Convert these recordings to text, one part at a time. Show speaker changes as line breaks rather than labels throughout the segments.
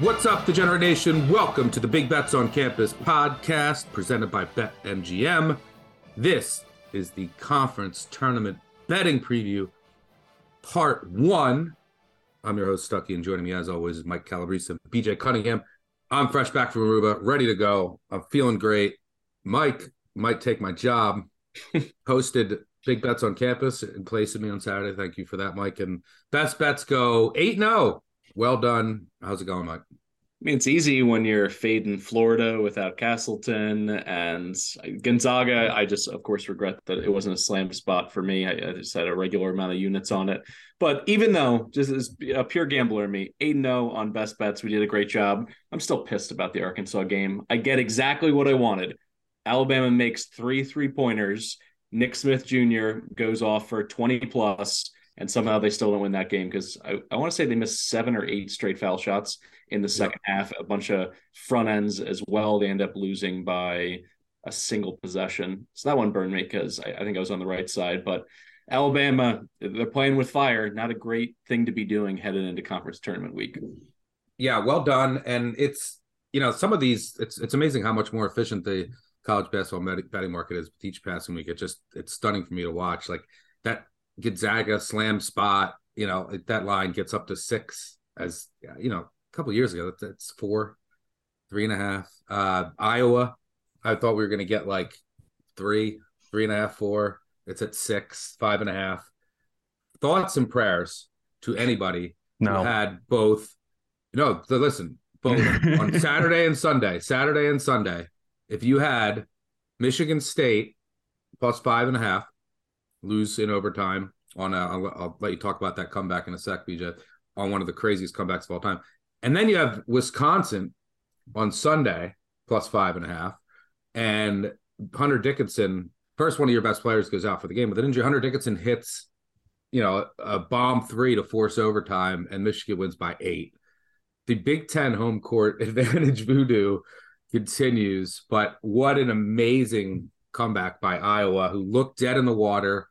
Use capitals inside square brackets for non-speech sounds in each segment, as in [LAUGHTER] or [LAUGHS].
What's up, Degenerate Nation? Welcome to the Big Bets on Campus podcast presented by BetMGM. This is the conference tournament betting preview, part one. I'm your host, Stuckey, and joining me as always is Mike Calabrese and BJ Cunningham. I'm fresh back from Aruba, ready to go. I'm feeling great. Mike might take my job. [LAUGHS] Hosted Big Bets on Campus in place of me on Saturday. Thank you for that, Mike. And best bets go 8 0. Well done. How's it going, Mike?
I mean, it's easy when you're fading Florida without Castleton and Gonzaga. I just, of course, regret that it wasn't a slam spot for me. I, I just had a regular amount of units on it. But even though, just as a pure gambler, me, 8 0 on best bets, we did a great job. I'm still pissed about the Arkansas game. I get exactly what I wanted. Alabama makes three three pointers. Nick Smith Jr. goes off for 20 plus and somehow they still don't win that game because I, I want to say they missed seven or eight straight foul shots in the second yeah. half, a bunch of front ends as well. They end up losing by a single possession. So that one burned me because I, I think I was on the right side. But Alabama, they're playing with fire. Not a great thing to be doing headed into conference tournament week.
Yeah, well done. And it's you know some of these. It's it's amazing how much more efficient the college basketball betting market is with each passing week. It just it's stunning for me to watch. Like that Gonzaga slam spot, you know, that line gets up to six as you know, a couple years ago, that's four, three and a half. Uh, Iowa, I thought we were going to get like three, three and a half, four. It's at six, five and a half. Thoughts and prayers to anybody
no.
who had both. You know, so listen, both [LAUGHS] on Saturday and Sunday, Saturday and Sunday. If you had Michigan State plus five and a half, lose in overtime on a, I'll, I'll let you talk about that comeback in a sec, BJ, on one of the craziest comebacks of all time. And then you have Wisconsin on Sunday plus five and a half, and Hunter Dickinson, first one of your best players goes out for the game with an injury. Hunter Dickinson hits, you know, a bomb three to force overtime, and Michigan wins by eight. The Big Ten home court [LAUGHS] advantage voodoo continues, but what an amazing comeback by Iowa, who looked dead in the water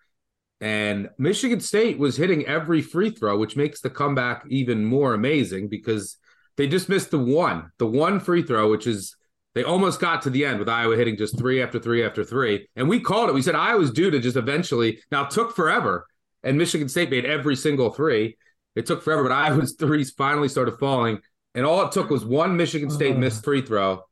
and Michigan State was hitting every free throw, which makes the comeback even more amazing because they just missed the one, the one free throw, which is they almost got to the end with Iowa hitting just three after three after three. And we called it. We said Iowa's due to just eventually. Now, it took forever. And Michigan State made every single three. It took forever, but Iowa's [LAUGHS] threes finally started falling. And all it took was one Michigan State missed free throw,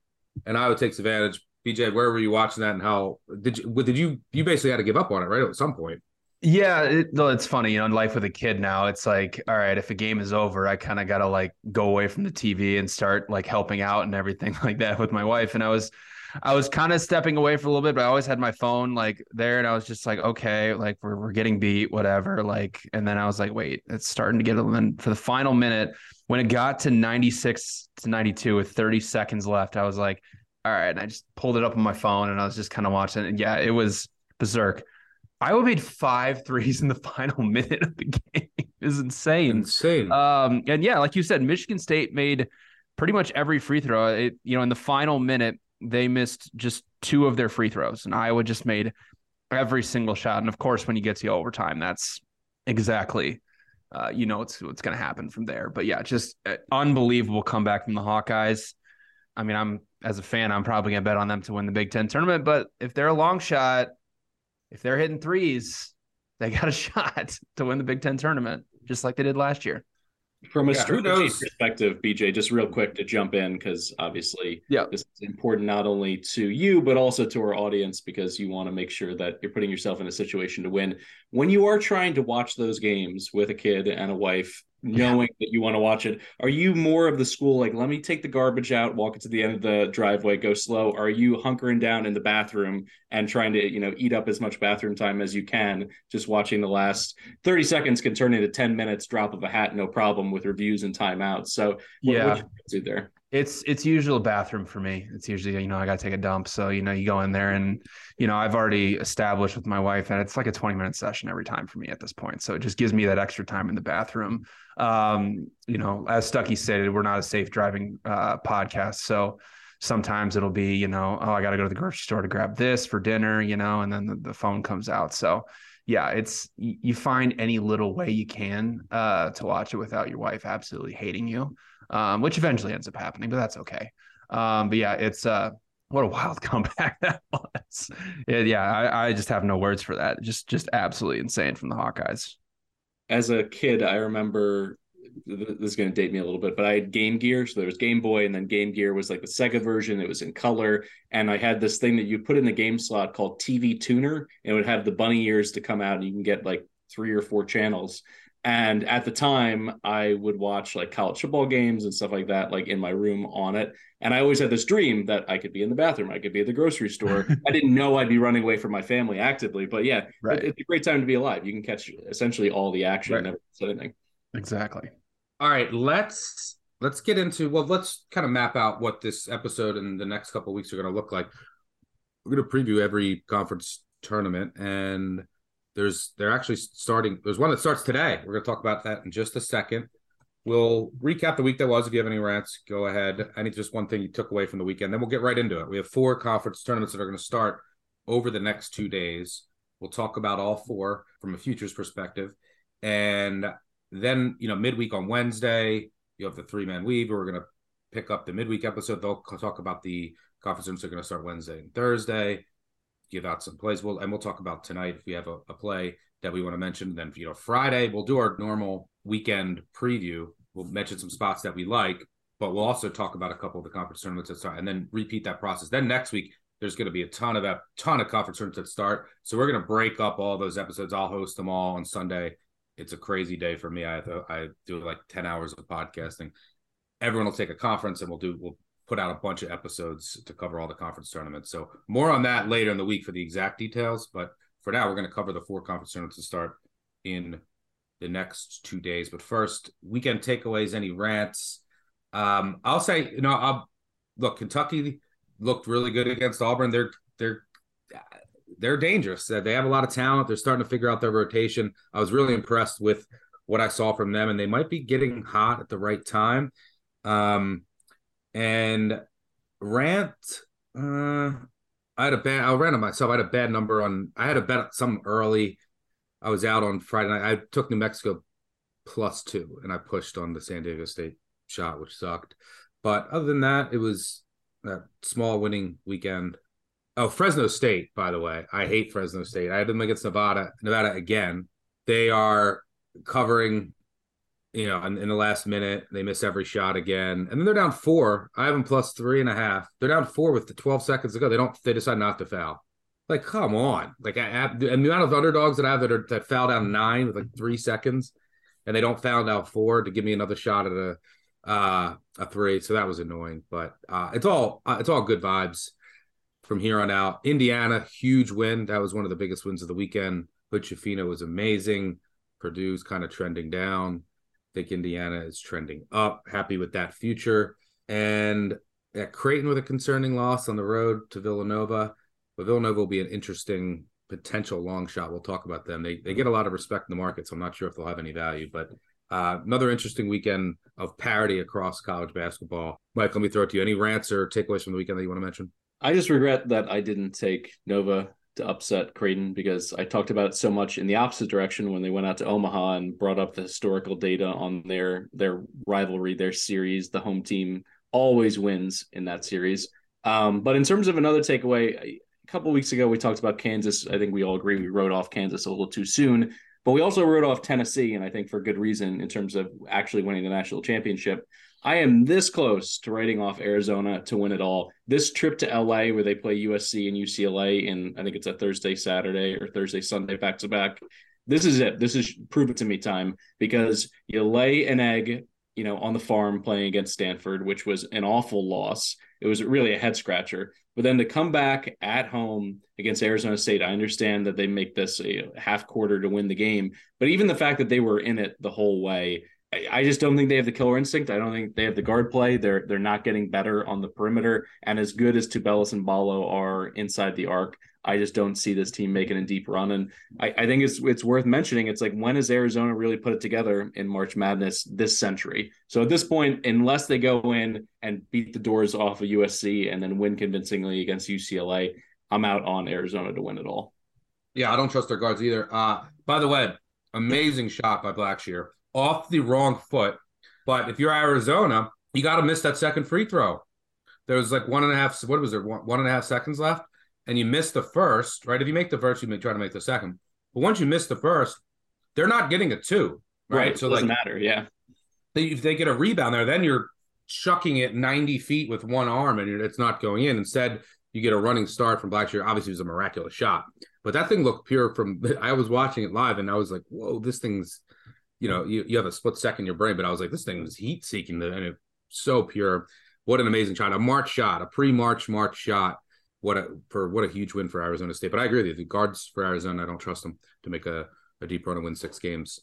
and Iowa takes advantage. BJ, where were you watching that, and how did you? Did you? You basically had to give up on it, right? At some point.
Yeah, it, it's funny, you know, in life with a kid now, it's like, all right, if a game is over, I kind of got to like go away from the TV and start like helping out and everything [LAUGHS] like that with my wife. And I was, I was kind of stepping away for a little bit, but I always had my phone like there, and I was just like, okay, like we're we're getting beat, whatever. Like, and then I was like, wait, it's starting to get a little. For the final minute, when it got to ninety six to ninety two with thirty seconds left, I was like, all right, and I just pulled it up on my phone, and I was just kind of watching, and yeah, it was berserk. Iowa made five threes in the [LAUGHS] final minute of the game. [LAUGHS] is insane.
Insane.
Um, and yeah, like you said, Michigan State made pretty much every free throw. It, you know, in the final minute, they missed just two of their free throws, and Iowa just made every single shot. And of course, when you get to overtime, that's exactly, uh, you know, what's what's going to happen from there. But yeah, just unbelievable comeback from the Hawkeyes. I mean, I'm as a fan, I'm probably going to bet on them to win the Big Ten tournament. But if they're a long shot, if they're hitting threes, they got a [LAUGHS] shot to win the Big Ten tournament, just like they did last year.
From a yeah, strategy perspective, BJ, just real quick to jump in because obviously,
yeah,
this is important not only to you but also to our audience because you want to make sure that you're putting yourself in a situation to win. When you are trying to watch those games with a kid and a wife, knowing yeah. that you want to watch it. Are you more of the school like let me take the garbage out, walk it to the end of the driveway, go slow? Are you hunkering down in the bathroom and trying to, you know, eat up as much bathroom time as you can, just watching the last 30 seconds can turn into 10 minutes drop of a hat no problem with reviews and timeouts. So what,
yeah.
what do there?
It's it's usually a bathroom for me. It's usually you know I got to take a dump, so you know you go in there and you know I've already established with my wife that it's like a twenty minute session every time for me at this point. So it just gives me that extra time in the bathroom. Um, you know, as Stuckey stated, we're not a safe driving uh, podcast, so sometimes it'll be you know oh I got to go to the grocery store to grab this for dinner, you know, and then the, the phone comes out. So yeah, it's you find any little way you can uh, to watch it without your wife absolutely hating you um, which eventually ends up happening, but that's okay. Um, but yeah, it's uh, what a wild [LAUGHS] comeback that was. Yeah, yeah I, I just have no words for that. Just just absolutely insane from the Hawkeyes.
As a kid, I remember this is going to date me a little bit, but I had Game Gear. So there was Game Boy, and then Game Gear was like the Sega version. It was in color. And I had this thing that you put in the game slot called TV Tuner, and it would have the bunny ears to come out, and you can get like three or four channels. And at the time, I would watch like college football games and stuff like that, like in my room on it. And I always had this dream that I could be in the bathroom, I could be at the grocery store. [LAUGHS] I didn't know I'd be running away from my family actively, but yeah, right. it, it's a great time to be alive. You can catch essentially all the action, right. never miss anything.
Exactly.
All right, let's let's get into well, let's kind of map out what this episode and the next couple weeks are going to look like. We're going to preview every conference tournament and there's they're actually starting. There's one that starts today. We're going to talk about that in just a second. We'll recap the week that was. If you have any rants, go ahead. I need just one thing you took away from the weekend. Then we'll get right into it. We have four conference tournaments that are going to start over the next two days. We'll talk about all four from a futures perspective, and then you know midweek on Wednesday you have the three man weave. We're going to pick up the midweek episode. They'll talk about the conference rooms. are going to start Wednesday and Thursday give out some plays. We'll and we'll talk about tonight if we have a, a play that we want to mention. Then you know Friday we'll do our normal weekend preview. We'll mention some spots that we like, but we'll also talk about a couple of the conference tournaments that start, and then repeat that process. Then next week there's going to be a ton of a ton of conference tournaments that start. So we're going to break up all those episodes. I'll host them all on Sunday. It's a crazy day for me. I I do like ten hours of podcasting. Everyone will take a conference, and we'll do we'll put out a bunch of episodes to cover all the conference tournaments. So more on that later in the week for the exact details. But for now, we're going to cover the four conference tournaments to start in the next two days. But first, weekend takeaways, any rants? Um, I'll say, you know, I'll look, Kentucky looked really good against Auburn. They're they're they're dangerous. They have a lot of talent. They're starting to figure out their rotation. I was really impressed with what I saw from them, and they might be getting hot at the right time. Um, and rant. Uh, I had a bad. I ran on myself. I had a bad number on. I had a bet some early. I was out on Friday night. I took New Mexico plus two, and I pushed on the San Diego State shot, which sucked. But other than that, it was a small winning weekend. Oh, Fresno State, by the way. I hate Fresno State. I had them against Nevada. Nevada again. They are covering you know, in, in, the last minute, they miss every shot again, and then they're down four. I have them plus three and a half. They're down four with the 12 seconds to go. They don't. They decide not to foul. Like, come on! Like, I, I, and the amount of underdogs that I have that are that foul down nine with like three seconds, and they don't foul down four to give me another shot at a uh, a three. So that was annoying, but uh, it's all uh, it's all good vibes from here on out. Indiana, huge win. That was one of the biggest wins of the weekend. Hood Schifino was amazing. Purdue's kind of trending down think Indiana is trending up. Happy with that future. And at Creighton with a concerning loss on the road to Villanova. But Villanova will be an interesting potential long shot. We'll talk about them. They they get a lot of respect in the market, so I'm not sure if they'll have any value. But uh, another interesting weekend of parity across college basketball. Mike, let me throw it to you. Any rants or takeaways from the weekend that you want to mention?
I just regret that I didn't take Nova to upset Creighton because I talked about it so much in the opposite direction when they went out to Omaha and brought up the historical data on their their rivalry, their series. The home team always wins in that series. Um, but in terms of another takeaway, a couple weeks ago we talked about Kansas. I think we all agree we wrote off Kansas a little too soon, but we also wrote off Tennessee, and I think for good reason in terms of actually winning the national championship. I am this close to writing off Arizona to win it all. This trip to LA where they play USC and UCLA in I think it's a Thursday, Saturday or Thursday, Sunday back to back. This is it. This is prove it to me time because you lay an egg, you know, on the farm playing against Stanford, which was an awful loss. It was really a head scratcher. But then to come back at home against Arizona State, I understand that they make this a half quarter to win the game. But even the fact that they were in it the whole way I just don't think they have the killer instinct. I don't think they have the guard play. They're they're not getting better on the perimeter. And as good as Tubelis and Ballo are inside the arc, I just don't see this team making a deep run. And I, I think it's it's worth mentioning. It's like when has Arizona really put it together in March Madness this century? So at this point, unless they go in and beat the doors off of USC and then win convincingly against UCLA, I'm out on Arizona to win it all.
Yeah, I don't trust their guards either. Uh, by the way, amazing shot by Blackshear off the wrong foot. But if you're Arizona, you got to miss that second free throw. There was like one and a half. What was there? One, one and a half seconds left, and you miss the first. Right? If you make the first, you may try to make the second. But once you miss the first, they're not getting a two. Right?
right. So it doesn't like, matter. Yeah.
They, if they get a rebound there, then you're chucking it 90 feet with one arm, and it's not going in. Instead, you get a running start from Blackshear. Obviously, it was a miraculous shot, but that thing looked pure. From [LAUGHS] I was watching it live, and I was like, "Whoa, this thing's." You know, you, you have a split second in your brain, but I was like, this thing was heat seeking, and it so pure. What an amazing shot! A March shot, a pre-March March shot. What a for what a huge win for Arizona State. But I agree with you. The guards for Arizona, I don't trust them to make a, a deep run and win six games.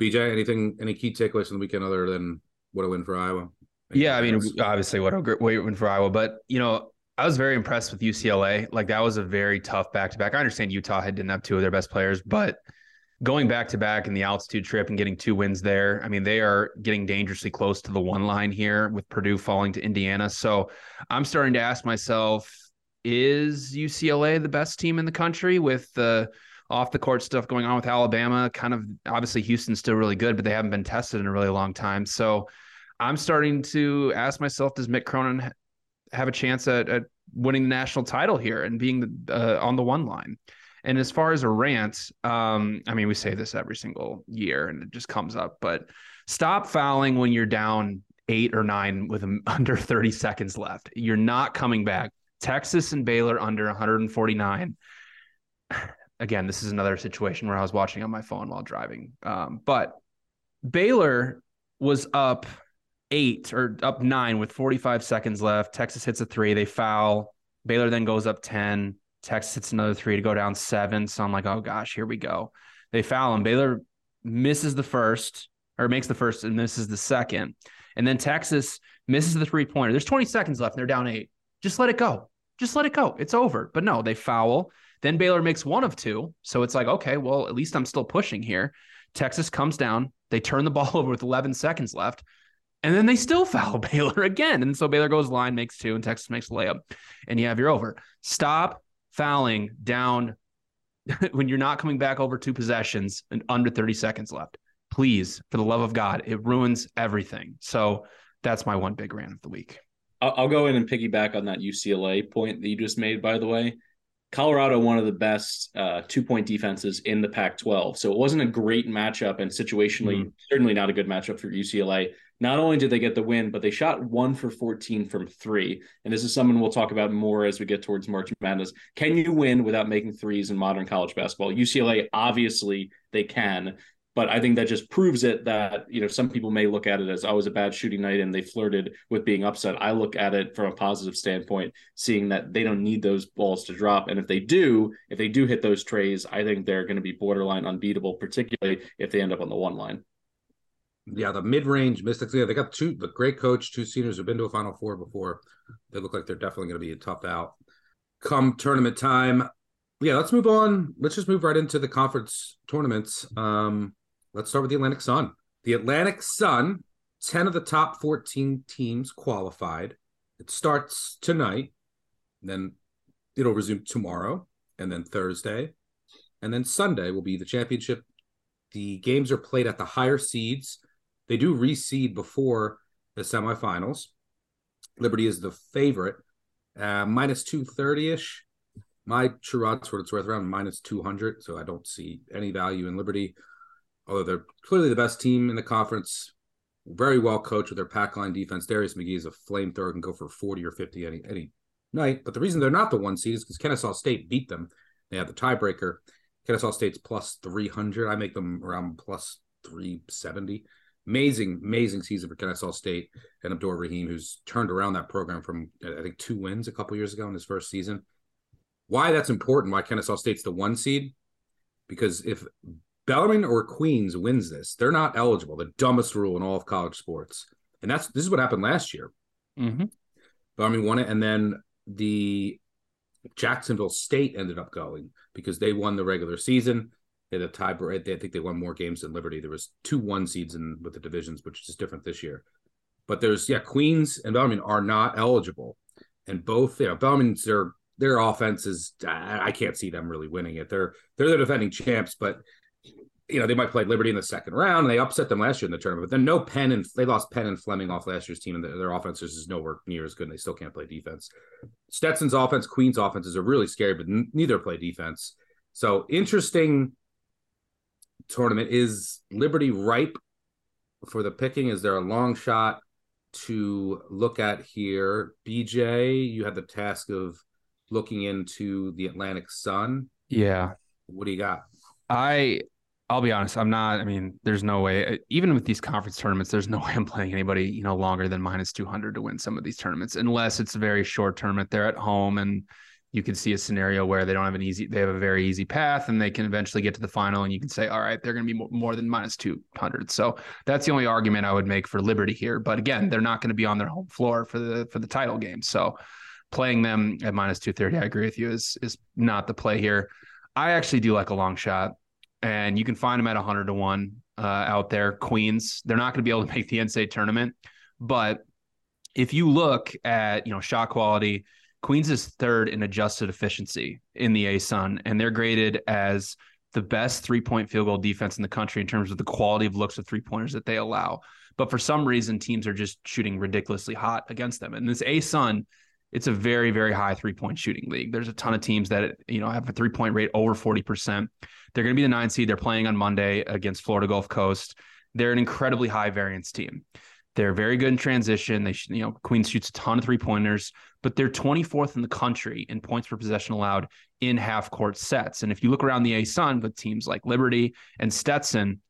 BJ, anything, any key takeaways from the weekend other than what a win for Iowa?
yeah, I mean, obviously, what a great win for Iowa, but you know, I was very impressed with UCLA. Like that was a very tough back to back. I understand Utah had didn't have two of their best players, but going back to back in the altitude trip and getting two wins there. I mean, they are getting dangerously close to the one line here with Purdue falling to Indiana. So I'm starting to ask myself, is UCLA the best team in the country with the off the court stuff going on with Alabama? Kind of obviously Houston's still really good, but they haven't been tested in a really long time. So I'm starting to ask myself, does Mick Cronin have a chance at, at winning the national title here and being the, uh, on the one line? And as far as a rant, um, I mean, we say this every single year and it just comes up, but stop fouling when you're down eight or nine with [LAUGHS] under 30 seconds left. You're not coming back. Texas and Baylor under 149. [SIGHS] Again, this is another situation where I was watching on my phone while driving. Um, but Baylor was up eight or up nine with 45 seconds left. Texas hits a three. They foul. Baylor then goes up 10. Texas hits another three to go down seven. So I'm like, oh gosh, here we go. They foul him. Baylor misses the first or makes the first and misses the second. And then Texas misses the three pointer. There's 20 seconds left and they're down eight. Just let it go. Just let it go. It's over. But no, they foul. Then Baylor makes one of two. So it's like, okay, well, at least I'm still pushing here. Texas comes down. They turn the [LAUGHS] ball over with 11 seconds left. And then they still [LAUGHS] foul Baylor again. And so Baylor goes line, makes two, and Texas makes a layup. And you have your over. Stop fouling down [LAUGHS] when you're not coming back over two possessions and under 30 seconds left. Please, for the love of God, it ruins everything. So that's my one big rant of the week.
I'll go in and piggyback on that UCLA point that you just made, by the way. Colorado, one of the best uh, two point defenses in the Pac 12. So it wasn't a great matchup and situationally, mm-hmm. certainly not a good matchup for UCLA. Not only did they get the win, but they shot one for 14 from three. And this is something we'll talk about more as we get towards March Madness. Can you win without making threes in modern college basketball? UCLA, obviously, they can. But I think that just proves it that, you know, some people may look at it as, oh, was a bad shooting night and they flirted with being upset. I look at it from a positive standpoint, seeing that they don't need those balls to drop. And if they do, if they do hit those trays, I think they're going to be borderline unbeatable, particularly if they end up on the one line
yeah, the mid-range Mystics. Yeah, they got two the great coach, two seniors who've been to a Final Four before. They look like they're definitely going to be a tough out. Come tournament time, yeah. Let's move on. Let's just move right into the conference tournaments. Um, let's start with the Atlantic Sun. The Atlantic Sun, ten of the top fourteen teams qualified. It starts tonight, then it'll resume tomorrow, and then Thursday, and then Sunday will be the championship. The games are played at the higher seeds they do reseed before the semifinals. Liberty is the favorite, uh, minus 230 ish. My odds, what it's worth, around minus 200. So I don't see any value in Liberty, although they're clearly the best team in the conference. Very well coached with their pack line defense. Darius McGhee is a flamethrower, can go for 40 or 50 any, any night. But the reason they're not the one seed is because Kennesaw State beat them. They have the tiebreaker. Kennesaw State's plus 300. I make them around plus 370 amazing, amazing season for Kennesaw State and Abdur Rahim, who's turned around that program from I think two wins a couple years ago in his first season. Why that's important? Why Kennesaw State's the one seed? Because if Bellarmine or Queens wins this, they're not eligible. The dumbest rule in all of college sports, and that's this is what happened last year.
Mm-hmm.
Bellarmine won it, and then the Jacksonville State ended up going because they won the regular season. They had a tie. break. I think they won more games than Liberty. There was two one seeds in with the divisions, which is different this year. But there's yeah, Queens and Bellarmine are not eligible, and both you know Bellarmine's their their offense is I, I can't see them really winning it. They're they're the defending champs, but you know they might play Liberty in the second round. And they upset them last year in the tournament, but then no Penn and they lost Penn and Fleming off last year's team, and their, their offense is nowhere near as good. and They still can't play defense. Stetson's offense, Queen's offenses are really scary, but n- neither play defense. So interesting tournament. Is Liberty ripe for the picking? Is there a long shot to look at here? BJ, you have the task of looking into the Atlantic Sun.
Yeah.
What do you got?
I I'll be honest, I'm not. I mean, there's no way. Uh, even with these conference tournaments, there's no [LAUGHS] way I'm playing anybody, you know, longer than minus 200 to win some of these tournaments, unless it's a very short tournament. They're at home, and you can see a scenario where they don't have an easy. They have a very easy path, and they can eventually get to the final, and you can say, all right, they're going to be more, than minus 200. So that's the only argument I would make for Liberty here. But again, they're not going to be on their home floor for the for the title game. So playing them at minus 230, I agree with you, is is not the play here. I actually do like a long shot and you can find them at 100 to 1 uh, out there. Queens, they're not going to be able to [LAUGHS] make the NCAA tournament, but if you look at you know shot quality, Queens is third in adjusted efficiency in the ASUN, and they're graded as the best three point field goal defense in the country in terms of the quality of looks of three pointers that they allow. But for some reason, teams are just shooting ridiculously hot against them. And this ASUN it's a very very high three point shooting league. There's a ton of teams that you know have a three point rate over forty percent. They're going to be the nine seed. They're playing on Monday against Florida Gulf Coast. They're an incredibly high variance team. They're very good in transition. They you know Queens shoots a ton of three pointers, but they're 24th in the country in points per possession allowed in half court sets. And if you look around the ASUN with teams like Liberty and Stetson,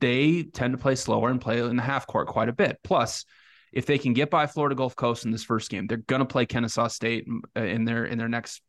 they tend to play slower and play in the half court quite a bit. Plus if they can get by Florida Gulf Coast in this first game, they're going to play Kennesaw State in their in their next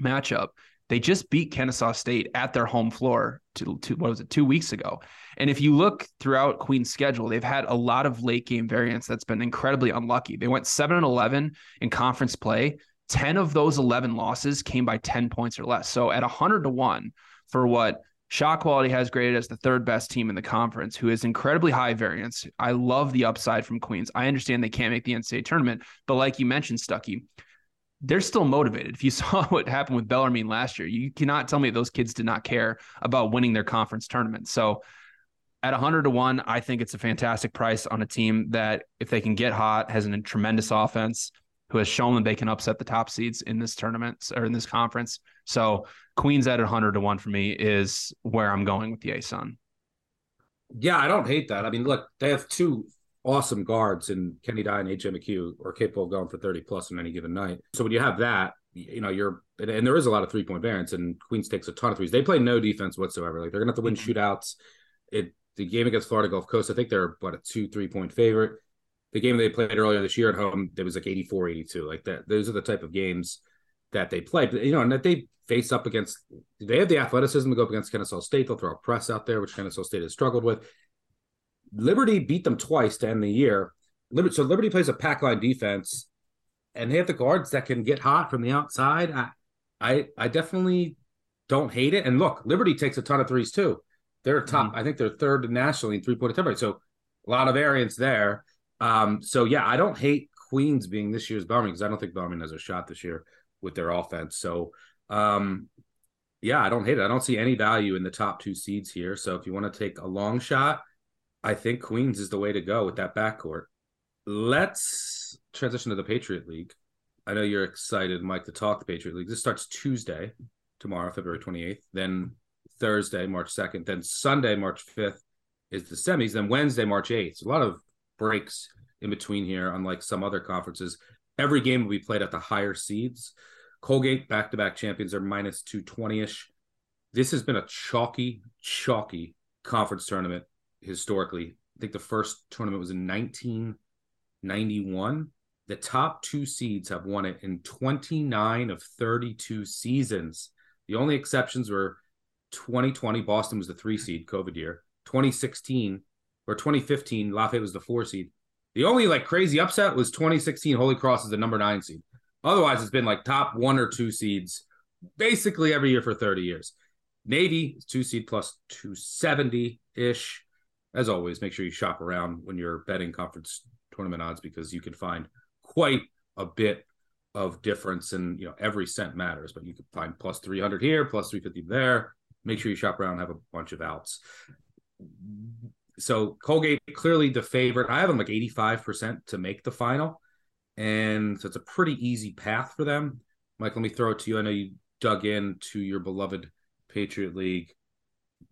matchup. They just beat Kennesaw State at their home floor to, to what was it two weeks ago. And if you look throughout Queen's schedule, they've had a lot of late game variance that's been incredibly unlucky. They went seven and eleven in conference play. Ten of those eleven losses came by ten points or less. So at hundred to one for what Shot quality has graded as the third best team in the conference, who is incredibly high variance. I love the upside from Queens. I understand they can't make the NCAA tournament, but like you mentioned, Stuckey, they're still motivated. If you [LAUGHS] saw what happened with Bellarmine last year, you cannot tell me those kids did not care about winning their conference tournament. So at 100 to 1, I think it's a fantastic price on a team that, if they can get hot, has a tremendous offense, who has shown that they can upset the top seeds in this tournament or in this conference. So Queens at 100 to 1 for me is where I'm going with the ASUN.
Yeah, I don't hate that. I mean, look, they have two awesome guards in Kenny Dye and AJ McHugh are capable of going for 30 plus on any given night. So when you have that, you know, you're and there is a lot of three point variance, and Queens takes a ton of threes. They play no defense whatsoever. Like they're gonna have to win mm-hmm. shootouts. It the game against Florida Gulf Coast, I think they're what a two, three point favorite. The game they played earlier this year at home, it was like 84, 82. Like that, those are the type of games that they play. But you know, and that they face up against they have the athleticism to go up against Kennesaw State. They'll throw a press out there, which Kennesaw State has struggled with. Liberty beat them twice to end the year. Liberty, so Liberty plays a pack line defense, and they have the guards that can get hot from the outside. I, I, I definitely don't hate it. And look, Liberty takes a ton of threes too. They're top. Mm-hmm. I think they're third nationally in three point attempt rate. So a lot of variance there. Um, so yeah, I don't hate Queens being this year's Bellarmine because I don't think Bellarmine has a shot this year with their offense. So um, yeah, I don't hate it. I don't see any value in the top two seeds here. So if you want to take a long shot, I think Queens is the way to go with that backcourt. Let's transition to the Patriot League. I know you're excited, Mike, to talk the Patriot League. This starts Tuesday, tomorrow, February 28th. Then Thursday, March 2nd. Then Sunday, March 5th is the semis. Then Wednesday, March 8th. So a lot of breaks in between here, unlike some other conferences. Every game will be played at the higher seeds. Colgate back to back champions are minus 220 ish. This has been a chalky, chalky conference tournament historically. I think the first tournament was in 1991. The top two seeds have won it in 29 of 32 seasons. The only exceptions were 2020, Boston was the three seed, COVID year. 2016 or 2015, Lafayette was the four seed. The only like crazy upset was 2016, Holy Cross is the number nine seed. Otherwise, it's been like top one or two seeds basically every year for 30 years. Navy is two seed plus 270 ish. As always, make sure you shop around when you're betting conference tournament odds because you can find quite a bit of difference and you know every cent matters but you can find plus 300 here plus 350 there. Make sure you shop around have a bunch of outs. So colgate clearly the favorite. I have them like 85% to make the final and so it's a pretty easy path for them. Mike let me throw it to you. I know you dug into your beloved patriot league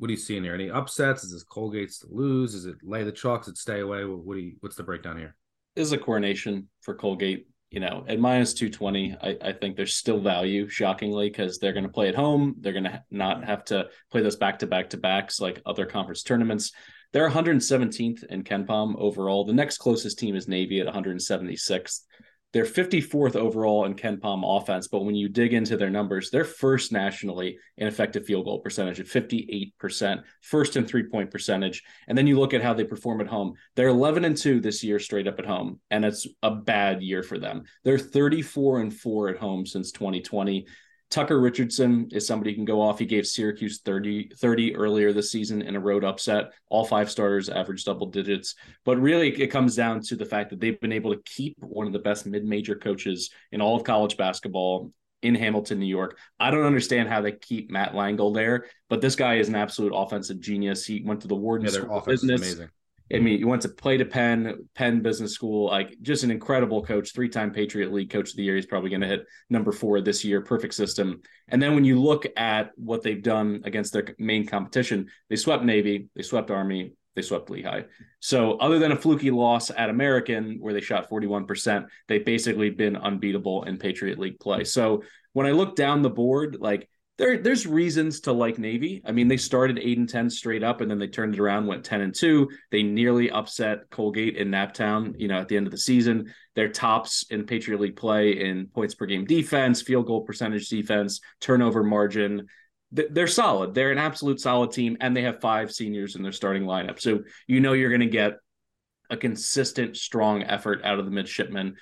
what are you seeing here any upsets is this colgate's to lose is it lay the chalks it stay away what do you what's the breakdown here
is a coronation for colgate you know, at minus 220, I, I think there's still value, shockingly, because they're going to play at home. They're going to not have to play those back to back to backs like other conference tournaments. They're 117th in KenPom overall. The next closest team is Navy at 176th. They're 54th overall in KenPom offense, but when you dig into their numbers, they're first nationally in effective field goal percentage at 58%, first in three point percentage. And then you look at how they perform at home. They're 11 and 2 this year straight up at home, and it's a bad year for them. They're 34 and 4 at home since 2020. Tucker Richardson is somebody who can go off. He gave Syracuse 30, 30 earlier this season in a road upset. All five starters average double digits. But really, it comes down to the fact that they've been able to keep one of the best mid major coaches in all of college basketball in Hamilton, New York. I don't understand how they keep Matt Langel there, but this guy is an absolute offensive genius. He went to the Wharton
yeah,
School of Business.
amazing
I mean, he went to play to Penn, Penn Business School, like just an incredible coach, three time Patriot League coach of the year. He's probably going to hit number four this year. Perfect system. And then when you look at what they've done against their main competition, they swept Navy, they swept Army, they swept Lehigh. So other than a fluky loss at American where they shot 41%, they've basically been unbeatable in Patriot League play. So when I look down the board, like there there's reasons to like Navy. I mean, they started eight and ten straight up, and then they turned it around, went ten and two. They nearly upset Colgate in Naptown. You know, at the end of the season, they're tops in Patriot League play in points per game defense, field goal percentage defense, turnover margin. They're solid. They're an absolute solid team, and they have five seniors in their starting lineup. So you know you're going to get a consistent, strong effort out of the midshipmen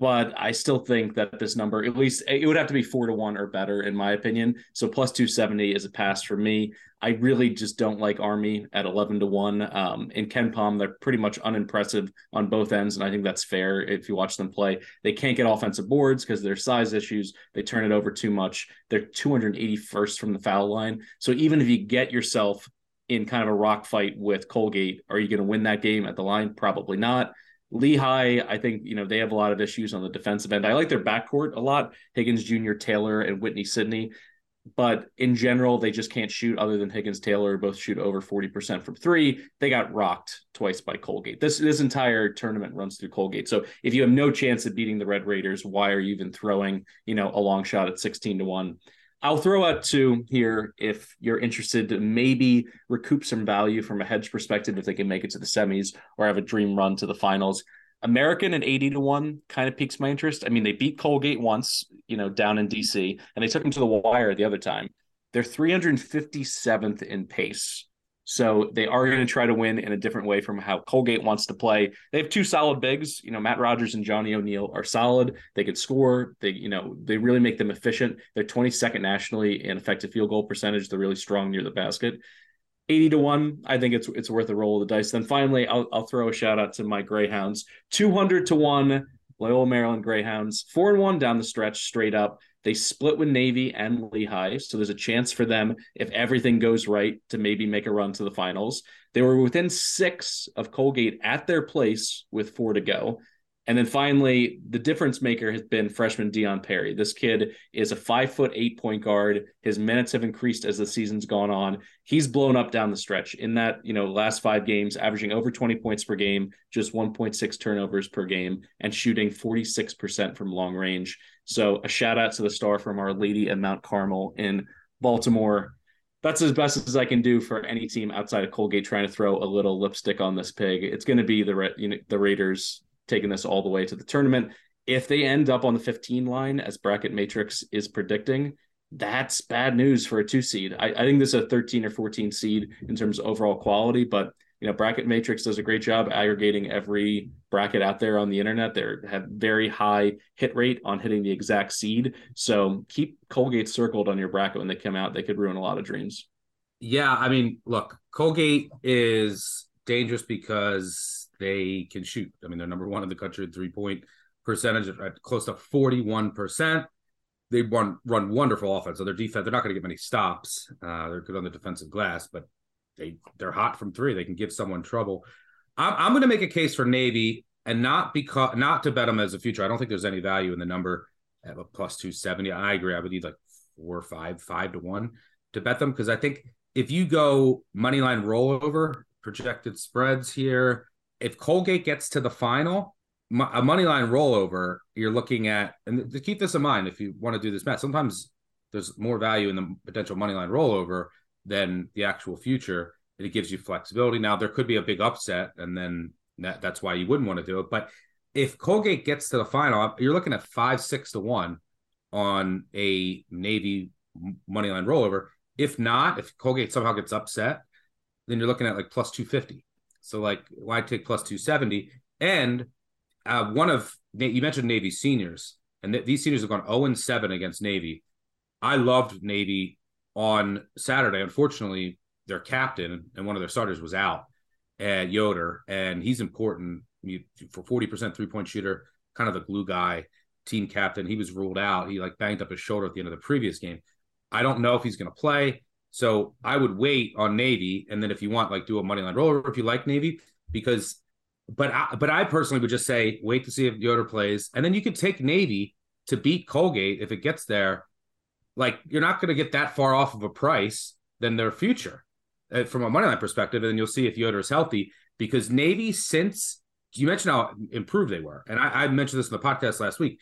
but I still think that this number, at least it would have to be four to one or better, in my opinion. So plus 270 is a pass for me. I really just don't like Army at 11 to one. Um, in KenPom, they're pretty much unimpressive on both ends. And I think that's fair if you watch them play. They can't get offensive boards because their size issues. They turn it over too much. They're 281st from the foul line. So even if you get yourself in kind of a rock fight with Colgate, are you going to win that game at the line? Probably not. Lehigh, I think, you know, they have a lot of issues on the defensive end. I like their backcourt a lot Higgins Jr., Taylor, and Whitney Sidney. But in general, they just can't shoot other than Higgins Taylor, both shoot over 40% from three. They got rocked twice by Colgate. This this entire tournament runs through Colgate. So if you have no chance of beating the Red Raiders, why are you even throwing, you know, a long shot at 16 to 1? I'll throw out two here if you're interested to maybe recoup some value from a hedge perspective if they can make it to the semis or have a dream run to the finals. American and 80 to 1 kind of piques my interest. I mean, they beat Colgate once, you know, down in DC, and they took them to the wire the other time. They're 357th in pace so they are going to try to win in a different way from how Colgate wants to play. They have two solid bigs. You know, Matt Rogers and Johnny O'Neill are solid. They could score. They, you know, they really make them efficient. They're 22nd nationally in effective field goal percentage. They're really strong near the basket. 80 to 1, I think it's it's worth a roll of the dice. Then finally, I'll, I'll throw a shout out to my Greyhounds. 200 to 1, Loyola Maryland Greyhounds. 4 and 1 down the stretch straight up. They split with Navy and Lehigh, so there's a chance for them if everything goes right to maybe make a run to the finals. They were within six of Colgate at their place with four to go. And then finally, the difference maker has been freshman Dion Perry. This kid is a five foot eight point guard. His minutes have increased as the season's gone on. He's blown up down the stretch in that, you know, last five games, averaging over 20 points per game, just 1.6 turnovers per game, and shooting 46% from long range. So a shout out to the star from Our Lady of Mount Carmel in Baltimore. That's as best as I can do for any team outside of Colgate trying to throw a little lipstick on this pig. It's going to be the you know, the Raiders taking this all the way to the tournament. If they end up on the 15 line, as Bracket Matrix is predicting, that's bad news for a two seed. I, I think this is a 13 or 14 seed in terms of overall quality, but you know, Bracket Matrix does a great job aggregating every bracket out there on the internet. They have very high hit rate on hitting the exact seed. So keep Colgate circled on your bracket when they come out. They could ruin a lot of dreams.
Yeah, I mean, look, Colgate is dangerous because they can shoot. I mean, they're number one in the country in three point percentage at close to 41%. They run run wonderful offense. So their defense, they're not going to get many stops. Uh, they're good on the defensive glass, but they they're hot from three. They can give someone trouble. I'm, I'm going to make a case for Navy and not because not to bet them as a future. I don't think there's any value in the number at a plus two seventy. I agree. I would need like four or five, five to one to bet them because I think if you go money line rollover projected spreads here, if Colgate gets to the final, a money line rollover, you're looking at and to keep this in mind if you want to do this math. Sometimes there's more value in the potential money line rollover than the actual future. And it gives you flexibility. Now there could be a big upset, and then that, that's why you wouldn't want to do it. But if Colgate gets to the final, you're looking at five, six to one on a Navy money line rollover. If not, if Colgate somehow gets upset, then you're looking at like plus 250. So like why take plus 270? And uh, one of you mentioned Navy seniors, and th- these seniors have gone 0 and 7 against Navy. I loved Navy on Saturday. Unfortunately, their captain and one of their starters was out at Yoder, and he's important for 40% three point shooter, kind of the glue guy, team captain. He was ruled out. He like banged up his shoulder at the end of the previous game. I don't know if he's going to play. So I would wait on Navy, and then if you want, like, do a money line roller if you like Navy, because. But I, but I personally would just say wait to see if Yoder plays, and then you could take Navy to beat Colgate if it gets there like you're not going to get that far off of a price than their future uh, from a money line perspective. And you'll see if Yoder is healthy because Navy, since you mentioned how improved they were, and I, I, mentioned this in the podcast last week,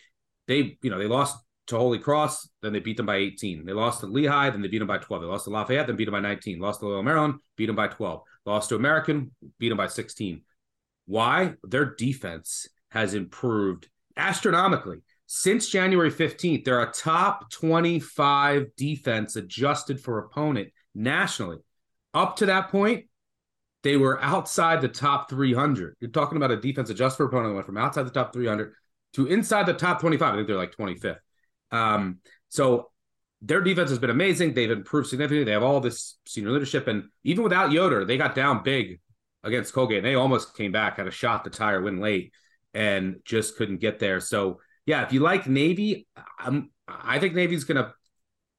they, you know, they lost to Holy Cross, then they beat them by 18. They lost to Lehigh, then they beat them by 12. They lost to Lafayette, then beat them by 19. Lost to Loyola Maryland, beat them by 12. Lost to American, beat them by 16. Why? Their defense has improved astronomically since January 15th, they're a top 25 defense adjusted for opponent nationally. Up to that point, they were outside the top 300. You're talking about a defense adjusted for opponent that went from outside the top 300 to inside the top 25. I think they're like 25th. Um, so their defense has been amazing. They've improved significantly. They have all this senior leadership. And even without Yoder, they got down big against Colgate. And they almost came back, had a shot to tie or win late, and just couldn't get there. So yeah, if you like Navy, I'm, I think Navy's going to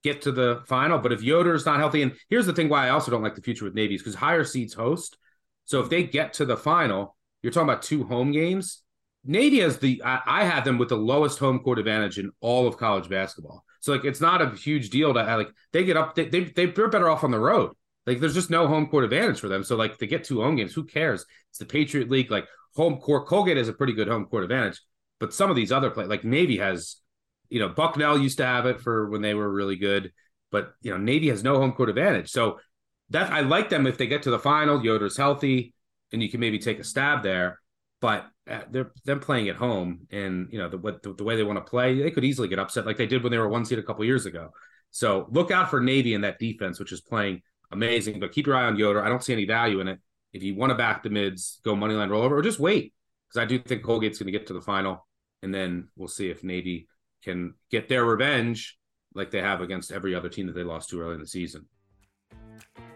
get to the final. But if Yoder's not healthy, and here's the thing why I also don't like the future with Navy is because higher seeds host. So if they get to the final, you're talking about two home games. Navy has the I, I have them with the lowest home court advantage in all of college basketball. So like it's not a huge deal to like they get up they, they they're better off on the road. Like there's just no home court advantage for them. So like they get two home games. Who cares? It's the Patriot League. Like home court Colgate has a pretty good home court advantage. But some of these other play, like Navy has, you know, Bucknell used to have it for when they were really good, but you know, Navy has no home court advantage. So that I like them if they get to the final. Yoder's healthy, and you can maybe take a stab there. But uh, they're them playing at home, and you know the what the, the, way they want to play, they could easily get upset like they did when they were one seed a couple years ago. So look out for Navy in that defense, which is playing amazing. But keep your eye on Yoder. I don't see any value in it. If you want to back the mids, go money line rollover, or just wait because I do think Colgate's going to get to the final and then we'll see if Navy can get their revenge like they have against every other team that they lost to early in the season.